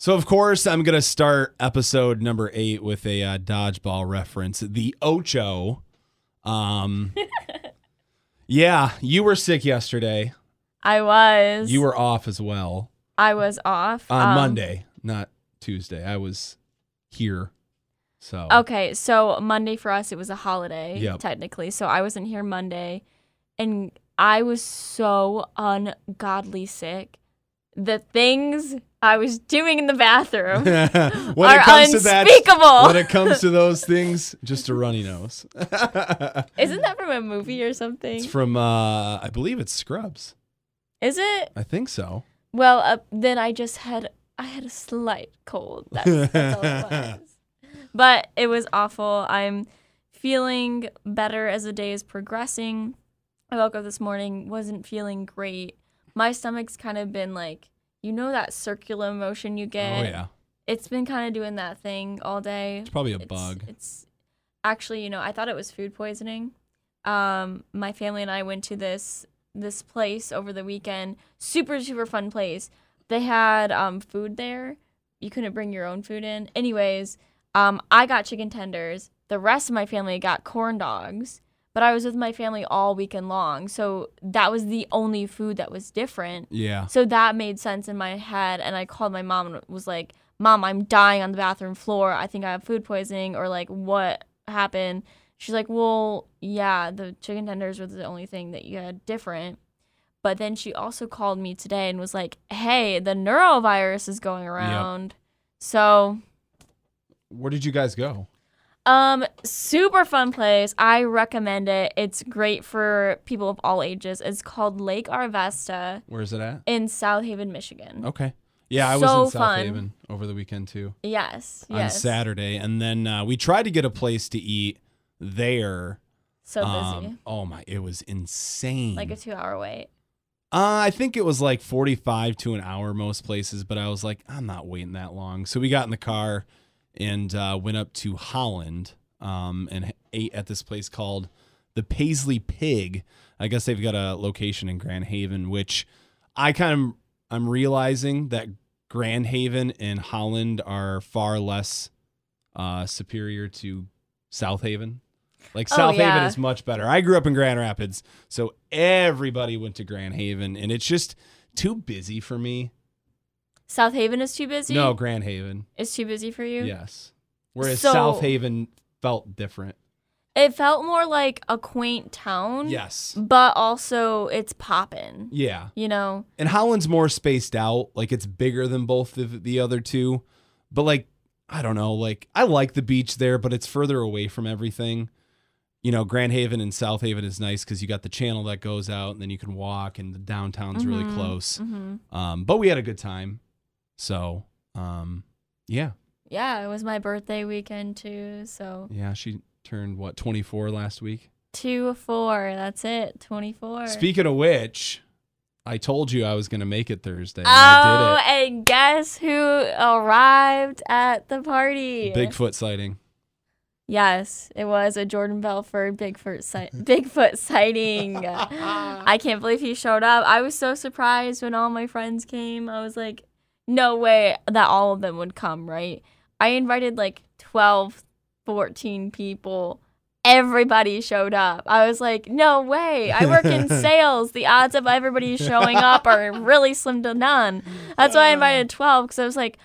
So of course I'm gonna start episode number eight with a uh, dodgeball reference. The Ocho. Um, yeah, you were sick yesterday. I was. You were off as well I was off on Um, Monday, not Tuesday. I was here. So Okay, so Monday for us it was a holiday Yep. technically. So I wasn't here Monday and I was so ungodly sick. The things I was doing in the bathroom when it comes to that, when it comes to those things, just a runny nose. Isn't that from a movie or something? it's from uh, I believe it's Scrubs. Is it? I think so. Well, uh, then I just had I had a slight cold. That's, that's it was. But it was awful. I'm feeling better as the day is progressing. I woke up this morning, wasn't feeling great. My stomach's kind of been like, you know, that circular motion you get. Oh yeah, It's been kind of doing that thing all day. it's probably a It's- bug. It's actually, you know, I thought it was food poisoning. Um, my family and I went to this this place over the weekend. Super super fun place. They had um food there. You couldn't bring your own food in. Anyways, um, I got chicken tenders. The rest of my family got corn dogs. But I was with my family all weekend long, so that was the only food that was different. Yeah. So that made sense in my head, and I called my mom and was like, "Mom, I'm dying on the bathroom floor. I think I have food poisoning, or like what happened?" She's like, "Well, yeah, the chicken tenders were the only thing that you had different." But then she also called me today and was like, "Hey, the norovirus is going around." So, Where did you guys go? Um, super fun place. I recommend it. It's great for people of all ages. It's called Lake Arvesta Where's it at? in South Haven, Michigan. Okay. Yeah, I So was in South fun. Haven over the weekend too Yes, on yes. Saturday, and then uh, we tried to get a place to eat there. So busy. Um, oh my, it was insane. like a two hour wait. Uh, I think it was like 45 to an hour most places, but I was like, I'm not waiting that long. So we got in the car and uh, went up to Holland um, and ate at this place called the Paisley Pig. I guess they've got a location in Grand Haven, which I kind of I'm realizing that Grand Haven and Holland are far less uh, superior to South Haven. Like Oh, South Haven is much better. I grew up in Grand Rapids, so everybody went to Grand Haven, and it's just too busy for me. South Haven is too busy. No, Grand Haven, it's too busy for you. yes. Whereas So- South Haven felt different. It felt more like a quaint town. Yes, But also it's poppin'. yeah. You know. And Holland's more spaced out, like it's bigger than both of the other two. But like, I don't know, like I like the beach there, but it's further away from everything. You know, Grand Haven and South Haven is nice because you got the channel that goes out, and then you can walk, and the downtown's really Mhm, close. mhm. Um, but we had a good time. So, um, yeah, Yeah, it was my birthday weekend too. So yeah. She turned what twenty four last week. two four. That's it. Twenty four. Speaking of which, I told you I was gonna make it Thursday, and Oh, I and guess who arrived at the party? Bigfoot sighting. Yes, it was a Jordan Belford Bigfoot sight- Bigfoot sighting. I can't believe he showed up. I was so surprised when all my friends came. I was like, no way that all of them would come, right? I invited like 12, 14 people. Everybody showed up. I was like, no way. I work in sales. The odds of everybody showing up are really slim to none. That's why I invited 12 because I was like,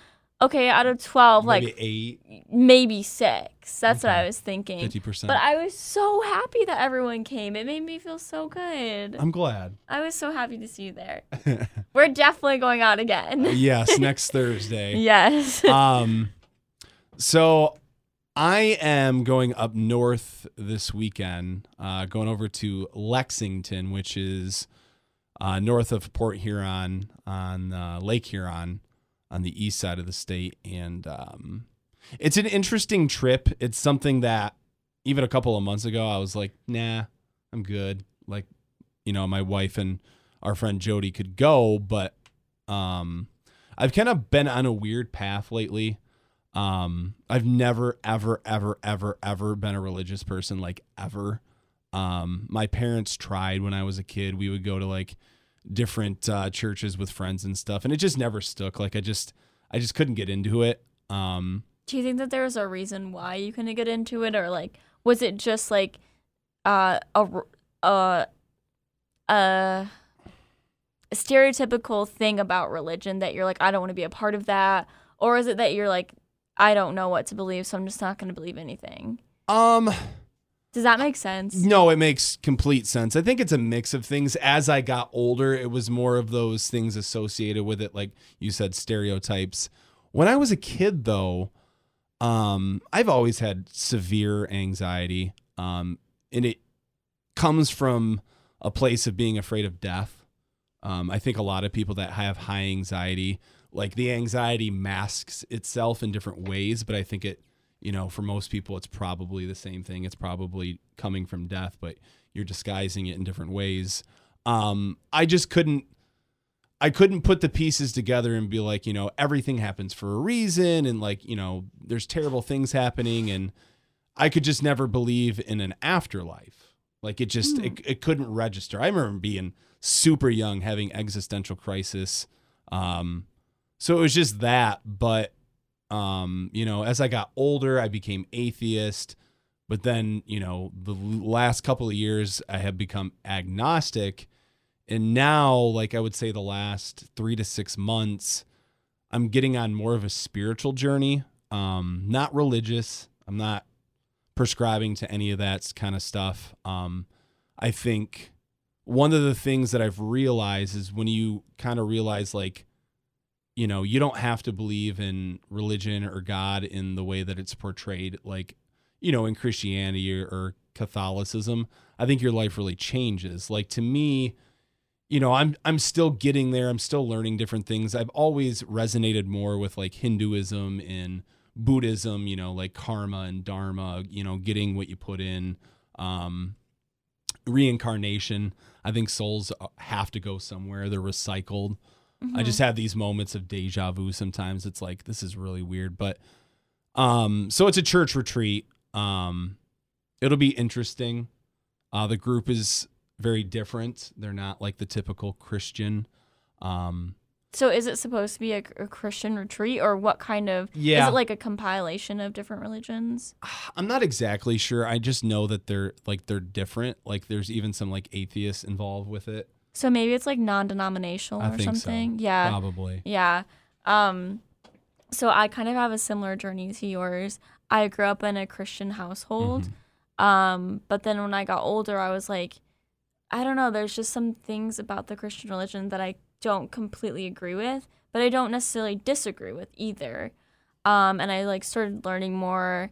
okay, out of 12, Maybe like eight, maybe six. That's what I was thinking. fifty percent. But I was so happy that everyone came. It made me feel so good. I'm glad. I was so happy to see you there. We're definitely going out again. yes, next Thursday. yes. Um, so I am going up north this weekend, uh, going over to Lexington, which is uh, north of Port Huron on uh, Lake Huron on the east side of the state. And um, it's an interesting trip. It's something that even a couple of months ago, I was like, nah, I'm good. Like, you know, my wife and our friend Jody could go, but um, I've kind of been on a weird path lately. Um, I've never, ever, ever, ever, ever been a religious person, like ever. Um, my parents tried when I was a kid. We would go to like different uh, churches with friends and stuff, and it just never stuck. Like I just, I just couldn't get into it. Um, Do you think that there was a reason why you couldn't get into it, or like was it just like uh, a a a stereotypical thing about religion that you're like I don't want to be a part of that, or is it that you're like I don't know what to believe, so I'm just not going to believe anything? um, Does that make sense? No, it makes complete sense. I think it's a mix of things. As I got older, it was more of those things associated with it, like you said, stereotypes. When I was a kid, though, um, I've always had severe anxiety, um, and it comes from a place of being afraid of death. Um, I think a lot of people that have high anxiety, like the anxiety masks itself in different ways, but I think it you know, for most people, it's probably the same thing. It's probably coming from death, but you're disguising it in different ways. Um, I just couldn't, I couldn't put the pieces together and be like, you know, everything happens for a reason, and like, you know, there's terrible things happening, and I could just never believe in an afterlife. Like it just, it, it couldn't register. I remember being super young, having existential crisis. Um, so it was just that, but um, you know, as I got older, I became atheist. But then, you know, the last couple of years, I have become agnostic. And now, like I would say, the last three to six months, I'm getting on more of a spiritual journey. Um, not religious. I'm not prescribing to any of that kind of stuff. Um, I think one of the things that I've realized is when you kind of realize, like, you know, you don't have to believe in religion or God in the way that it's portrayed, like, you know, in Christianity or, or Catholicism. I think your life really changes. Like to me, you know, I'm I'm still getting there. I'm still learning different things. I've always resonated more with like Hinduism and Buddhism, you know, like karma and dharma, you know, getting what you put in. Um reincarnation. I think souls uh, have to go somewhere. They're recycled. I just have these moments of deja vu sometimes. It's like this is really weird, but um so it's a church retreat. Um it'll be interesting. Uh the group is very different. They're not like the typical Christian. Um So is it supposed to be a, a Christian retreat, or what kind of? Yeah. Is it like a compilation of different religions? I'm not exactly sure. I just know that they're like they're different. Like there's even some like atheists involved with it. So maybe it's like non-denominational I or think so. something. Yeah. Probably. Yeah. Um so I kind of have a similar journey to yours. I grew up in a Christian household. Mhm. Um but then when I got older I was like I don't know, there's just some things about the Christian religion that I don't completely agree with, but I don't necessarily disagree with either. Um and I like started learning more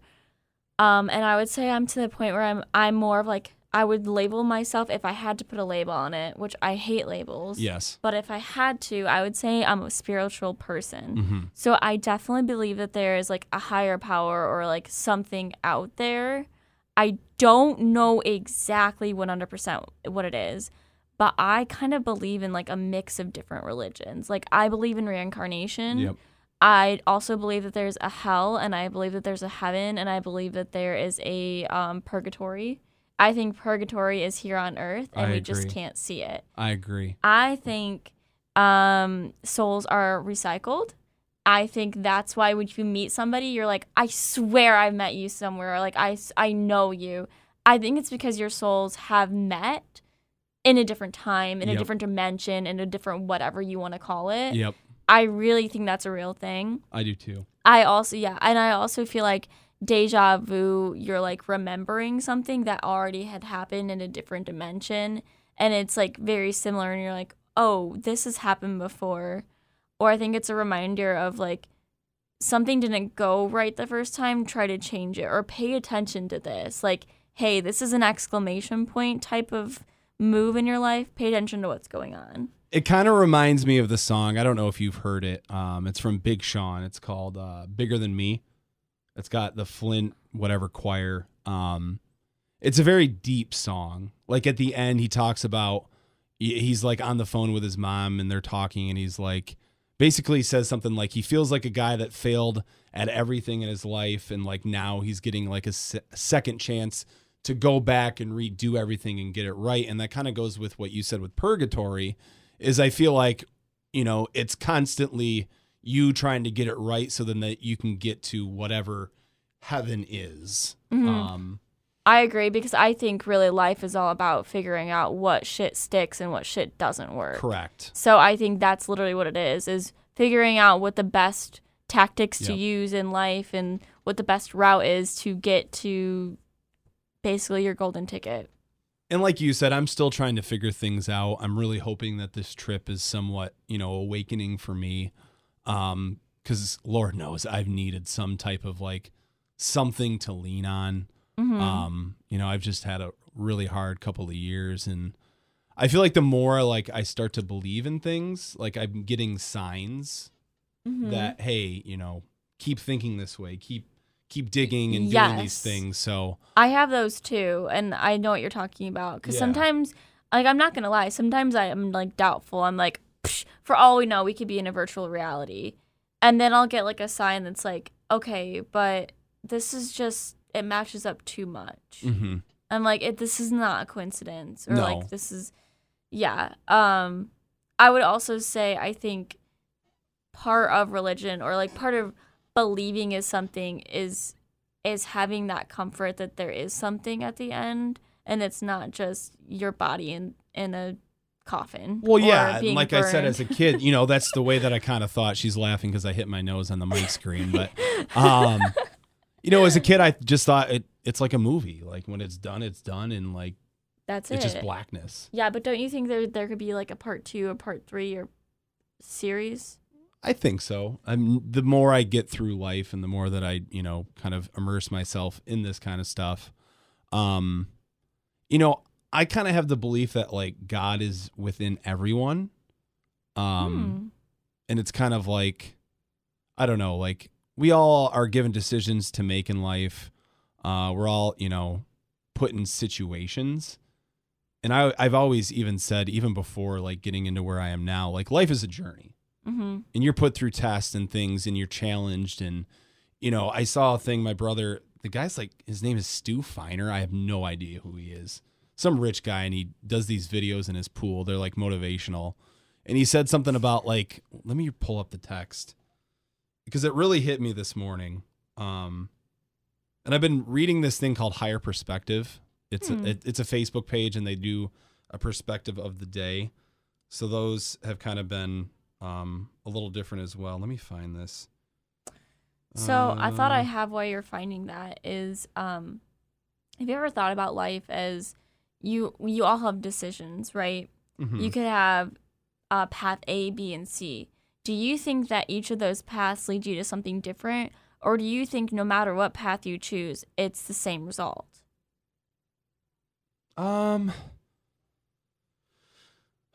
um and I would say I'm to the point where I'm I'm more of like I would label myself if I had to put a label on it, which I hate labels. Yes. But if I had to, I would say I'm a spiritual person. hmm So I definitely believe that there is like a higher power or like something out there. I don't know exactly 100% what it is, but I kind of believe in like a mix of different religions. Like I believe in reincarnation. Yep. I also believe that there's a hell and I believe that there's a heaven and I believe that there is a um, purgatory. I think purgatory is here on earth and I we just can't see it. I agree. I think um, souls are recycled. I think that's why when you meet somebody, you're like, I swear I've met you somewhere. Or like, I know you. I think it's because your souls have met in a different time, in a different dimension, in a different whatever you want to call it. Yep. I really think that's a real thing. I do too. I also, yeah. And I also feel like deja vu, you're like remembering something that already had happened in a different dimension. And it's like very similar. And you're like, oh, this has happened before. Or I think it's a reminder of like something didn't go right the first time, try to change it or pay attention to this. Like, hey, this is an exclamation point type of move in your life. Pay attention to what's going on. It kind of reminds me of the song. I don't know if you've heard it. Um, it's from Big Sean. It's called uh, "Bigger Than Me." It's got the Flint whatever choir. Um, it's a very deep song. Like at the end, he talks about he's like on the phone with his mom, and they're talking, and he's like, basically says something like he feels like a guy that failed at everything in his life, and like now he's getting like a se- second chance to go back and redo everything and get it right. And that kind of goes with what you said with purgatory is I feel like, you know, it's constantly you trying to get it right so then that you can get to whatever heaven is. Mhm. Um, I agree because I think really life is all about figuring out what shit sticks and what shit doesn't work. correct. So I think that's literally what it is is figuring out what the best tactics to Yep. use in life and what the best route is to get to basically your golden ticket. And like you said, I'm still trying to figure things out. I'm really hoping that this trip is somewhat, you know, awakening for me. Um, because Lord knows I've needed some type of like something to lean on. Mhm. Um, you know, I've just had a really hard couple of years and I feel like the more like I start to believe in things, like I'm getting signs Mhm. that hey, you know, keep thinking this way, keep keep digging and doing these things. So I have those too, and I know what you're talking about. Because Yeah. sometimes, like, I'm not gonna lie, sometimes I am like doubtful. I'm like, for all we know, we could be in a virtual reality, and then I'll get like a sign that's like, okay, but this is just it matches up too much. mhm. I'm like, it, this is not a coincidence, or No. like this is, yeah. Um, I would also say I think part of religion or like part of believing is something is is having that comfort that there is something at the end and it's not just your body in in a coffin. Well, yeah, like I said, as a kid, you know, that's the way that I kind of thought. She's laughing because I hit my nose on the mic screen, but um, you know, as a kid, I just thought it it's like a movie. Like when it's done, it's done, and like that's it. it's it. just blackness. Yeah, but don't you think there there could be like a part two or part three or series? I think so. I'm the more I get through life, and the more that I, you know, kind of immerse myself in this kind of stuff. Um, you know, I kind of have the belief that like God is within everyone. Um. Hmm. and it's kind of like i don't know like we all are given decisions to make in life uh we're all you know put in situations and i i've always even said even before like getting into where i am now like life is a journey Mm-hmm. and you're put through tests and things and you're challenged and you know i saw a thing my brother the guy's like his name is stu feiner i have no idea who he is some rich guy and he does these videos in his pool they're like motivational and he said something about like let me pull up the text because it really hit me this morning um and i've been reading this thing called higher perspective it's Hmm. a it, it's a facebook page and they do a perspective of the day so those have kind of been um, a little different as well. Let me find this. So I thought I Um, have while you're finding that is um have you ever thought about life as you you all have decisions, right? mhm. You could have uh, path A, B, and C. Do you think that each of those paths lead you to something different? Or do you think no matter what path you choose, it's the same result? um.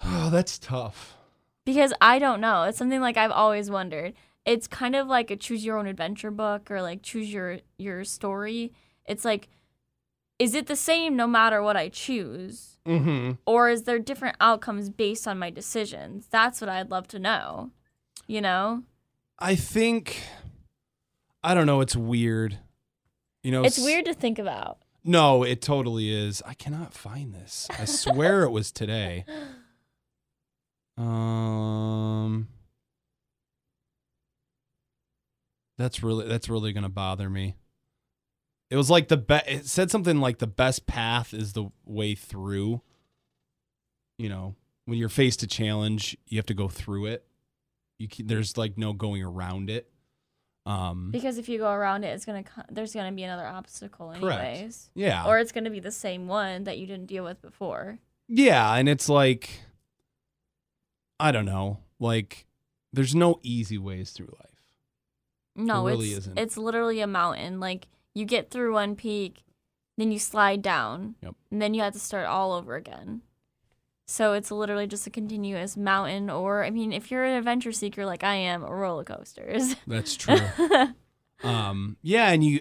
Oh, that's tough. Because I don't know. It's something like I've always wondered. It's kind of like a choose your own adventure book or like choose your your story. It's like is it the same no matter what I choose? Mm-hmm. Or is there different outcomes based on my decisions? That's what I'd love to know. You know? I think. I don't know. It's weird. You know, It's s- weird to think about. No, it totally is. I cannot find this. I swear it was today. Um. That's really that's really gonna bother me. It was like the best. It said something like the best path is the way through. You know, when you're faced a challenge, you have to go through it. You can, there's like no going around it. Um. Because if you go around it, it's gonna there's gonna be another obstacle Correct. anyways, Yeah. or it's gonna be the same one that you didn't deal with before. Yeah, and it's like I don't know, like there's no easy ways through life. No, it really it's isn't. it's literally a mountain. Like you get through one peak, then you slide down, Yep. and then you have to start all over again. So it's literally just a continuous mountain, or I mean, if you're an adventure seeker like I am, roller coasters. That's true. um yeah, and you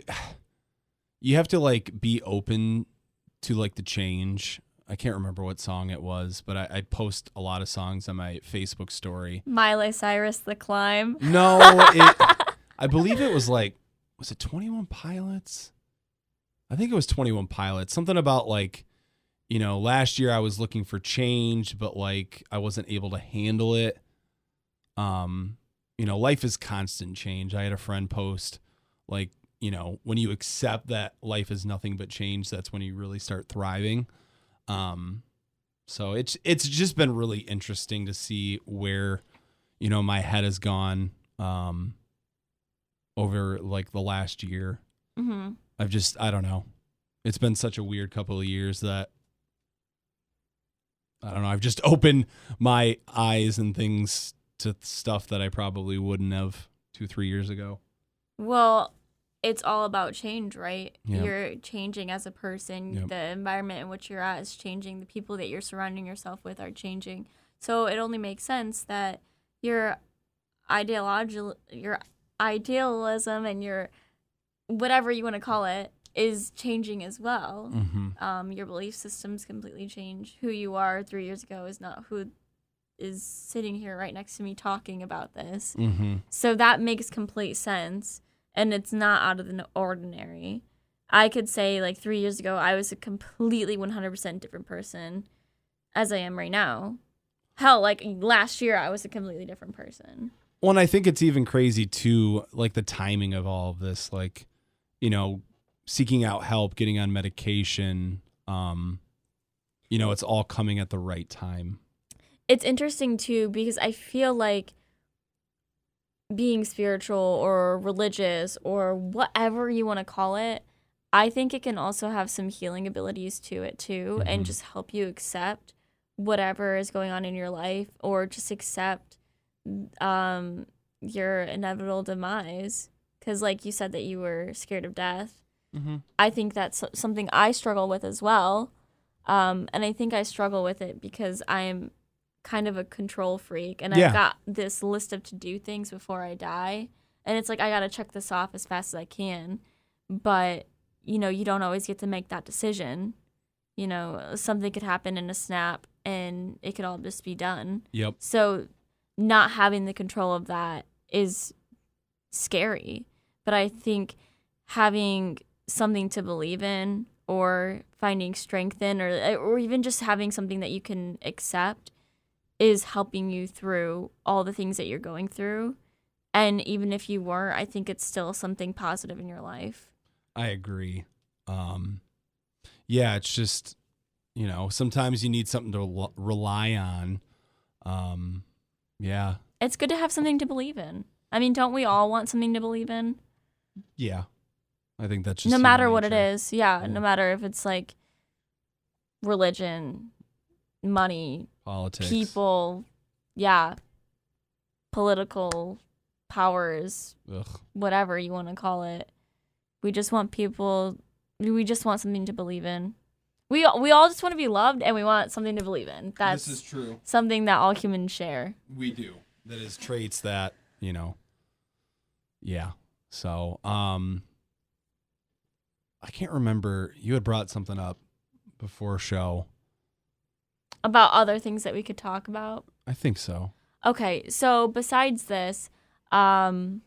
you have to like be open to like the change. I can't remember what song it was, but I, I post a lot of songs on my Facebook story. Miley Cyrus, The Climb. No, it, I believe it was like was it 21 Pilots? I think it was 21 Pilots. Something about like you know, last year I was looking for change but like I wasn't able to handle it. Um you know, life is constant change. I had a friend post like, you know, when you accept that life is nothing but change, that's when you really start thriving. Um so it's it's just been really interesting to see where you know my head has gone um over like the last year. hmm I've just I don't know. It's been such a weird couple of years that I don't know. I've just opened my eyes and things to stuff that I probably wouldn't have two, three years ago. Well, it's all about change, right? Yeah. You're changing as a person. Yep. The environment in which you're at is changing. The people that you're surrounding yourself with are changing. So it only makes sense that your ideological your idealism, and your whatever you want to call it is changing as well. Mm-hmm. Um, your belief systems completely change. Who you are three years ago is not who is sitting here right next to me talking about this. Mm-hmm. So that makes complete sense. And it's not out of the ordinary. I could say, like, three years ago, I was a completely 100% different person as I am right now. Hell, like, last year, I was a completely different person. Well, and I think it's even crazy too, like the timing of all of this, like, you know, seeking out help, getting on medication. Um, you know, it's all coming at the right time. It's interesting, too, because I feel like being spiritual or religious or whatever you want to call it, I think it can also have some healing abilities to it, too, Mhm. and just help you accept whatever is going on in your life or just accept um your inevitable demise because like you said that you were scared of death Mm-hmm. i think that's something i struggle with as well um and i think i struggle with it because i'm kind of a control freak and Yeah. i've got this list of to do things before i die and it's like i gotta check this off as fast as i can but you know you don't always get to make that decision you know something could happen in a snap and it could all just be done Yep. so not having the control of that is scary. But I think having something to believe in or finding strength in or or even just having something that you can accept is helping you through all the things that you're going through. And even if you were, I think it's still something positive in your life. I agree. Um, yeah, it's just you know sometimes you need something to rely on. Um, yeah, It's good to have something to believe in. I mean, don't we all want something to believe in? yeah. I think that's just no matter what it is yeah, Yeah. no matter if it's like religion money Politics, people yeah political powers Ugh. whatever you want to call it we just want people we just want something to believe in we we all just want to be loved and we want something to believe in that's this is true. something that all humans share We do. That is traits that you know. Yeah. So, um, I can't remember. You had brought something up before show. about other things that we could talk about I think so. Okay, so besides this, um,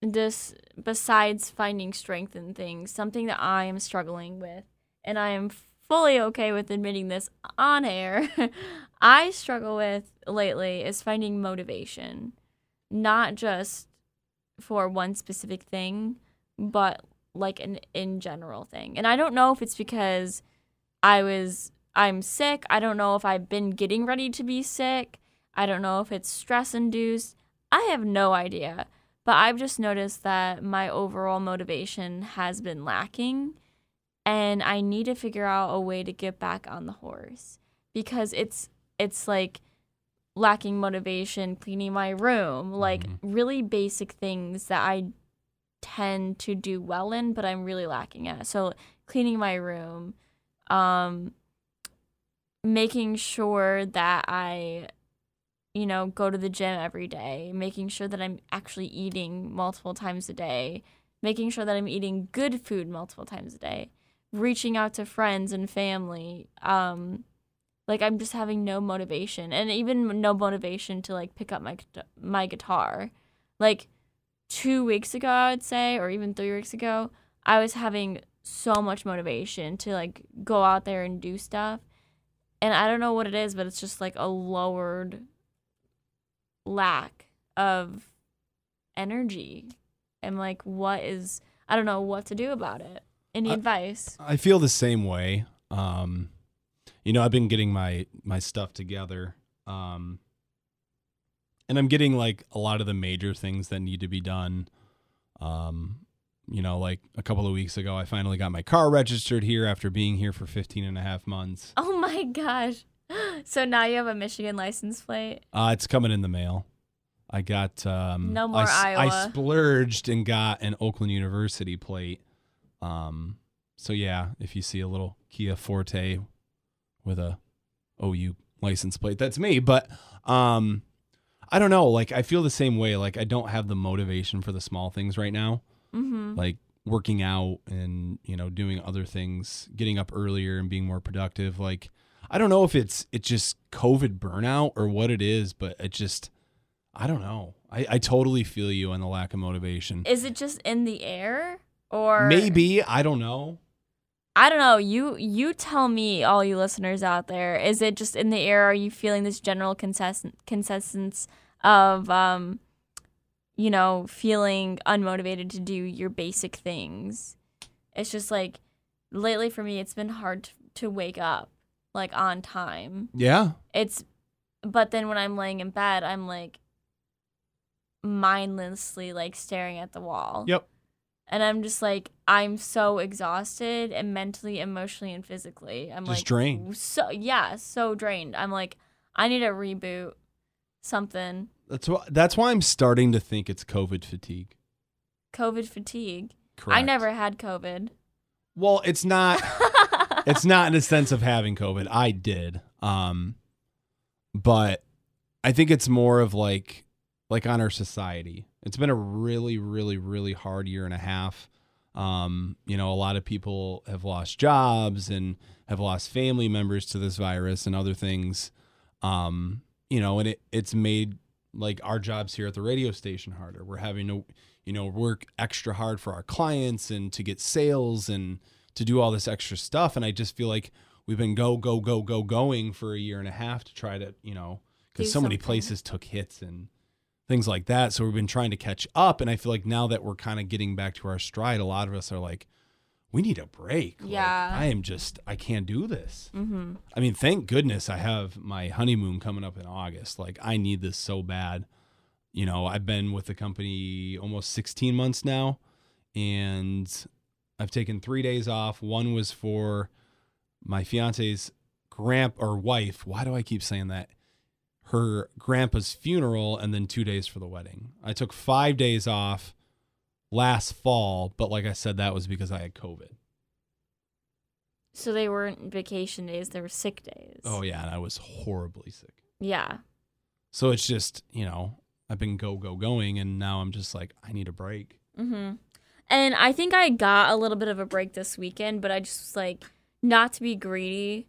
this besides finding strength in things, something that I am struggling with, and I am fully okay with admitting this on air, I struggle with lately is finding motivation, not just for one specific thing, but like an in general thing. And I don't know if it's because I was I'm sick. I don't know if I've been getting ready to be sick. I don't know if it's stress induced. I have no idea. But I've just noticed that my overall motivation has been lacking and I need to figure out a way to get back on the horse because it's it's like lacking motivation cleaning my room, like Mhm. really basic things that I tend to do well in but I'm really lacking at. So cleaning my room, um making sure that I you know, go to the gym every day, making sure that I'm actually eating multiple times a day, making sure that I'm eating good food multiple times a day, reaching out to friends and family. Um, like I'm just having no motivation, and even no motivation to like pick up my my guitar. Like two weeks ago, I would say, or even three weeks ago, I was having so much motivation to like go out there and do stuff. And I don't know what it is, but it's just like a lowered lack of energy. I'm like, what is? I don't know what to do about it. Any I- advice? I feel the same way. Um, you know, I've been getting my my stuff together, um, and I'm getting like a lot of the major things that need to be done. Um, you know, like a couple of weeks ago, I finally got my car registered here after being here for 15 and a half months. Oh my gosh! So now you have a Michigan license plate. Uh, it's coming in the mail. I got um, No more I, s- I Iowa. splurged and got an Oakland University plate. Um, so yeah, if you see a little Kia Forte with a OU license plate, that's me. But um, I don't know. Like I feel the same way. Like I don't have the motivation for the small things right now. Mm-hmm. Like working out and you know doing other things, getting up earlier and being more productive. Like I don't know if it's it's just COVID burnout or what it is, but it just I don't know. I, I totally feel you on the lack of motivation. Is it just in the air, or Maybe I don't know. I don't know. You you tell me, all you listeners out there. Is it just in the air? Are you feeling this general consensus consensus of um, you know, feeling unmotivated to do your basic things? It's just like lately for me, it's been hard to, to wake up like on time. Yeah, It's, but then when I'm laying in bed, I'm like mindlessly like staring at the wall. Yep. And I'm just like, I'm so exhausted and mentally, emotionally, and physically. I'm Just like drained. So yeah, so drained. I'm like, I need a reboot something. that's why that's why I'm starting to think it's COVID fatigue. COVID fatigue. Correct. I never had COVID. Well, it's not. it's not in a sense of having COVID. I did. Um, but I think it's more of like like on our society. It's been a really, really, really hard year and a half. Um, you know, a lot of people have lost jobs and have lost family members to this virus and other things. Um, you know, and it it's made like our jobs here at the radio station harder. We're having to, you know, work extra hard for our clients and to get sales and to do all this extra stuff. And I just feel like we've been go, go, go, go, going for a year and a half to try to, you know, because so many places took hits and things like that. So we've been trying to catch up. And I feel like now that we're kind of getting back to our stride, a lot of us are like, we need a break. Like, Yeah. I am just, I can't do this. mm-hmm. I mean, thank goodness I have my honeymoon coming up in August. Like, I need this so bad. You know, I've been with the company almost 16 months now, and I've taken three days off. One was for my fiance's grand or wife. Why do I keep saying that? Her grandpa's funeral, and then two days for the wedding. I took five days off last fall, but like I said, that was because I had COVID. So they weren't vacation days; they were sick days. Oh, yeah, and I was horribly sick. yeah. So it's just, you know, I've been go, go, going, and now I'm just like, I need a break. Mm-hmm. And I think I got a little bit of a break this weekend, but I just was like, not to be greedy,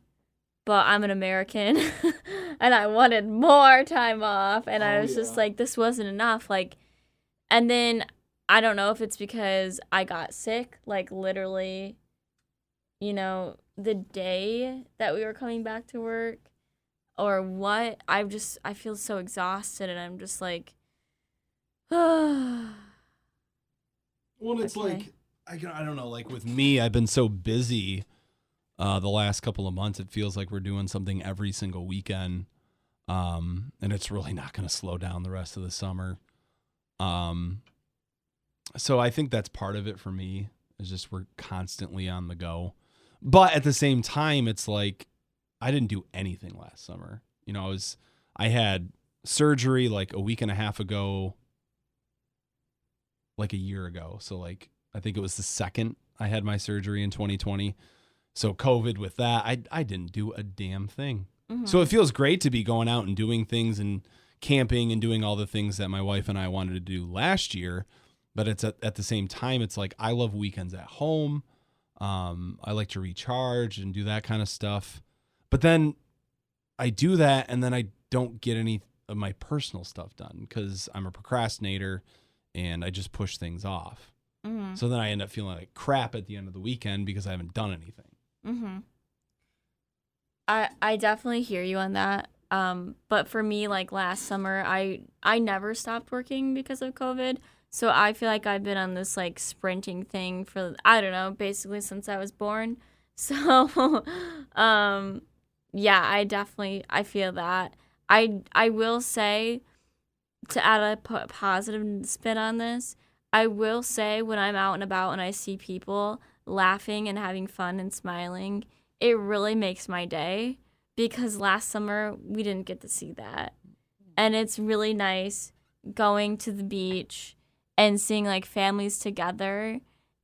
but I'm an American and I wanted more time off. And I Oh, was just like, this wasn't enough. Like, and then I don't know if it's because I got sick, like literally, you know, the day that we were coming back to work or what. I just, I feel so exhausted and I'm just like, Well, it's Okay. like, I, can- I don't know, like with me, I've been so busy uh, the last couple of months. It feels like we're doing something every single weekend. Um, and it's really not going to slow down the rest of the summer. Um, so I think that's part of it for me is just we're constantly on the go. But at the same time, it's like I didn't do anything last summer. You know, I was I had surgery like a week and a half ago, like a year ago. So like I think it was the second I had my surgery in 2020. So COVID with that, I I didn't do a damn thing. mhm. So it feels great to be going out and doing things and camping and doing all the things that my wife and I wanted to do last year. But it's at, at the same time, it's like I love weekends at home. Um, I like to recharge and do that kind of stuff. But then I do that and then I don't get any of my personal stuff done because I'm a procrastinator and I just push things off. Mhm. So then I end up feeling like crap at the end of the weekend because I haven't done anything. Mm-hmm. I I definitely hear you on that. Um, but for me, like last summer, I I never stopped working because of COVID. So I feel like I've been on this like sprinting thing for I don't know, basically since I was born. So um yeah, I definitely I feel that. I I will say to add a positive spin on this, I will say when I'm out and about and I see people laughing and having fun and smiling, it really makes my day because last summer we didn't get to see that. And it's really nice going to the beach and seeing like families together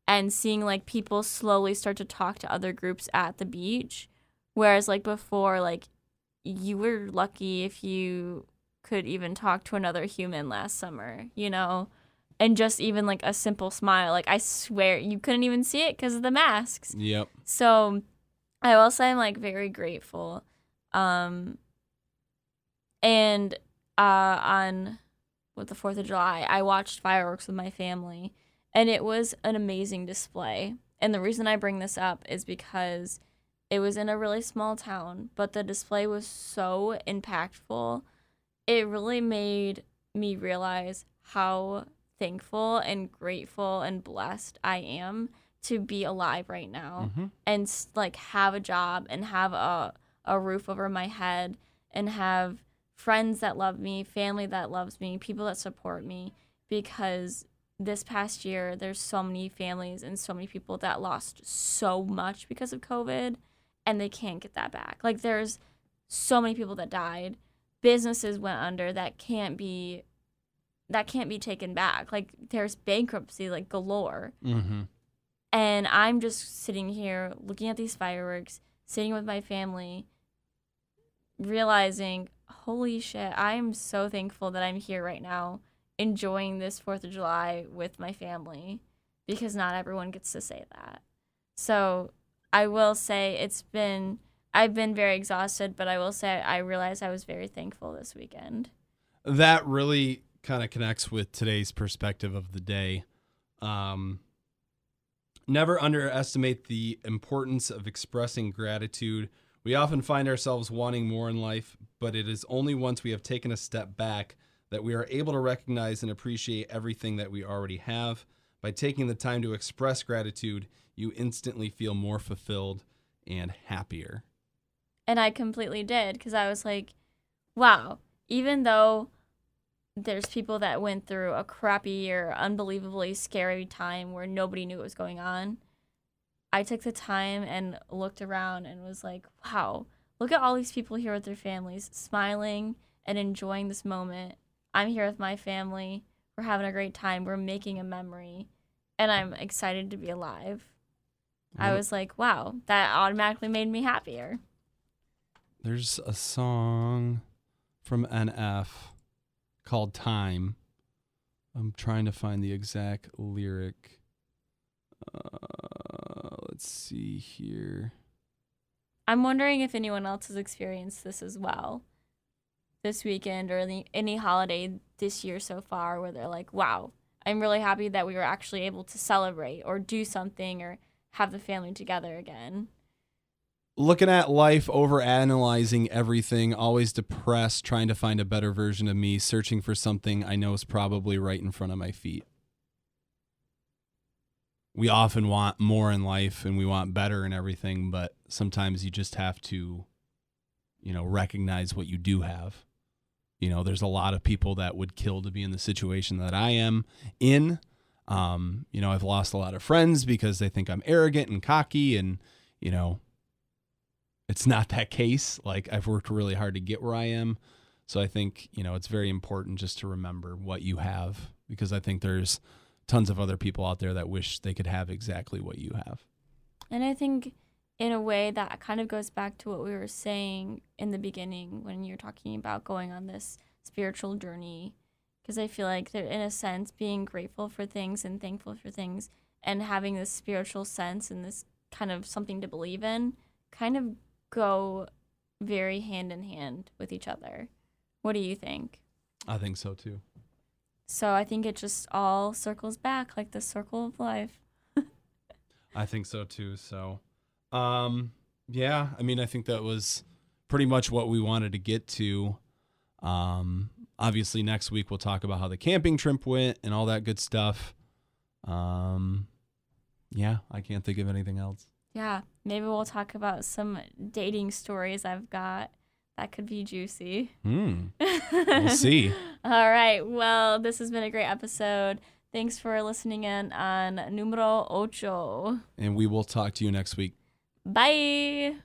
and seeing like people slowly start to talk to other groups at the beach whereas like before like you were lucky if you could even talk to another human last summer, you know? And just even like a simple smile. Like I swear you couldn't even see it because of the masks. Yep. So I will say I'm like very grateful. Um and uh on with the 4th of July, I watched fireworks with my family and it was an amazing display. And the reason I bring this up is because it was in a really small town, but the display was so impactful. It really made me realize how thankful and grateful and blessed I am to be alive right now Mhm. and like have a job and have a a roof over my head and have friends that love me, family that loves me, people that support me because this past year there's so many families and so many people that lost so much because of COVID and they can't get that back. Like there's so many people that died, businesses went under that can't be that can't be taken back. Like there's bankruptcy like galore. Mm-hmm. And I'm just sitting here looking at these fireworks, sitting with my family, realizing, holy shit, I am so thankful that I'm here right now, enjoying this 4th of July with my family, because not everyone gets to say that. So I will say it's been, I've been very exhausted, but I will say I realized I was very thankful this weekend. That really kind of connects with today's perspective of the day. Um, never underestimate the importance of expressing gratitude. We often find ourselves wanting more in life, but it is only once we have taken a step back that we are able to recognize and appreciate everything that we already have. By taking the time to express gratitude, you instantly feel more fulfilled and happier. And I completely did because I was like, wow, even though there's people that went through a crappy or unbelievably scary time where nobody knew what was going on, I took the time and looked around and was like, wow, look at all these people here with their families, smiling and enjoying this moment. I'm here with my family. We're having a great time. We're making a memory. And I'm excited to be alive. I was like, wow, that automatically made me happier. There's a song from NF called Time. I'm trying to find the exact lyric. Uh, let's see here. I'm wondering if anyone else has experienced this as well this weekend or any, any holiday this year so far where they're like, wow, I'm really happy that we were actually able to celebrate or do something or have the family together again. Looking at life, over analyzing everything, always depressed, trying to find a better version of me, searching for something I know is probably right in front of my feet. We often want more in life and we want better and everything, but sometimes you just have to, you know, recognize what you do have. You know, there's a lot of people that would kill to be in the situation that I am in. Um, you know, I've lost a lot of friends because they think I'm arrogant and cocky and, you know, it's not that case. Like I've worked really hard to get where I am. So I think, you know, it's very important just to remember what you have because I think there's tons of other people out there that wish they could have exactly what you have. And I think in a way that kind of goes back to what we were saying in the beginning when you're talking about going on this spiritual journey because I feel like they're in a sense being grateful for things and thankful for things and having this spiritual sense and this kind of something to believe in kind of go very hand in hand with each other. What do you think? I think so too. So I think it just all circles back like the circle of life. I think so too. So, um, yeah, I mean, I think that was pretty much what we wanted to get to. Um, obviously, next week we'll talk about how the camping trip went and all that good stuff. Um, yeah, I can't think of anything else. Yeah, maybe we'll talk about some dating stories I've got. That could be juicy. Hmm. We'll see. All right. Well, this has been a great episode. Thanks for listening in on Numero Ocho. And we will talk to you next week. Bye.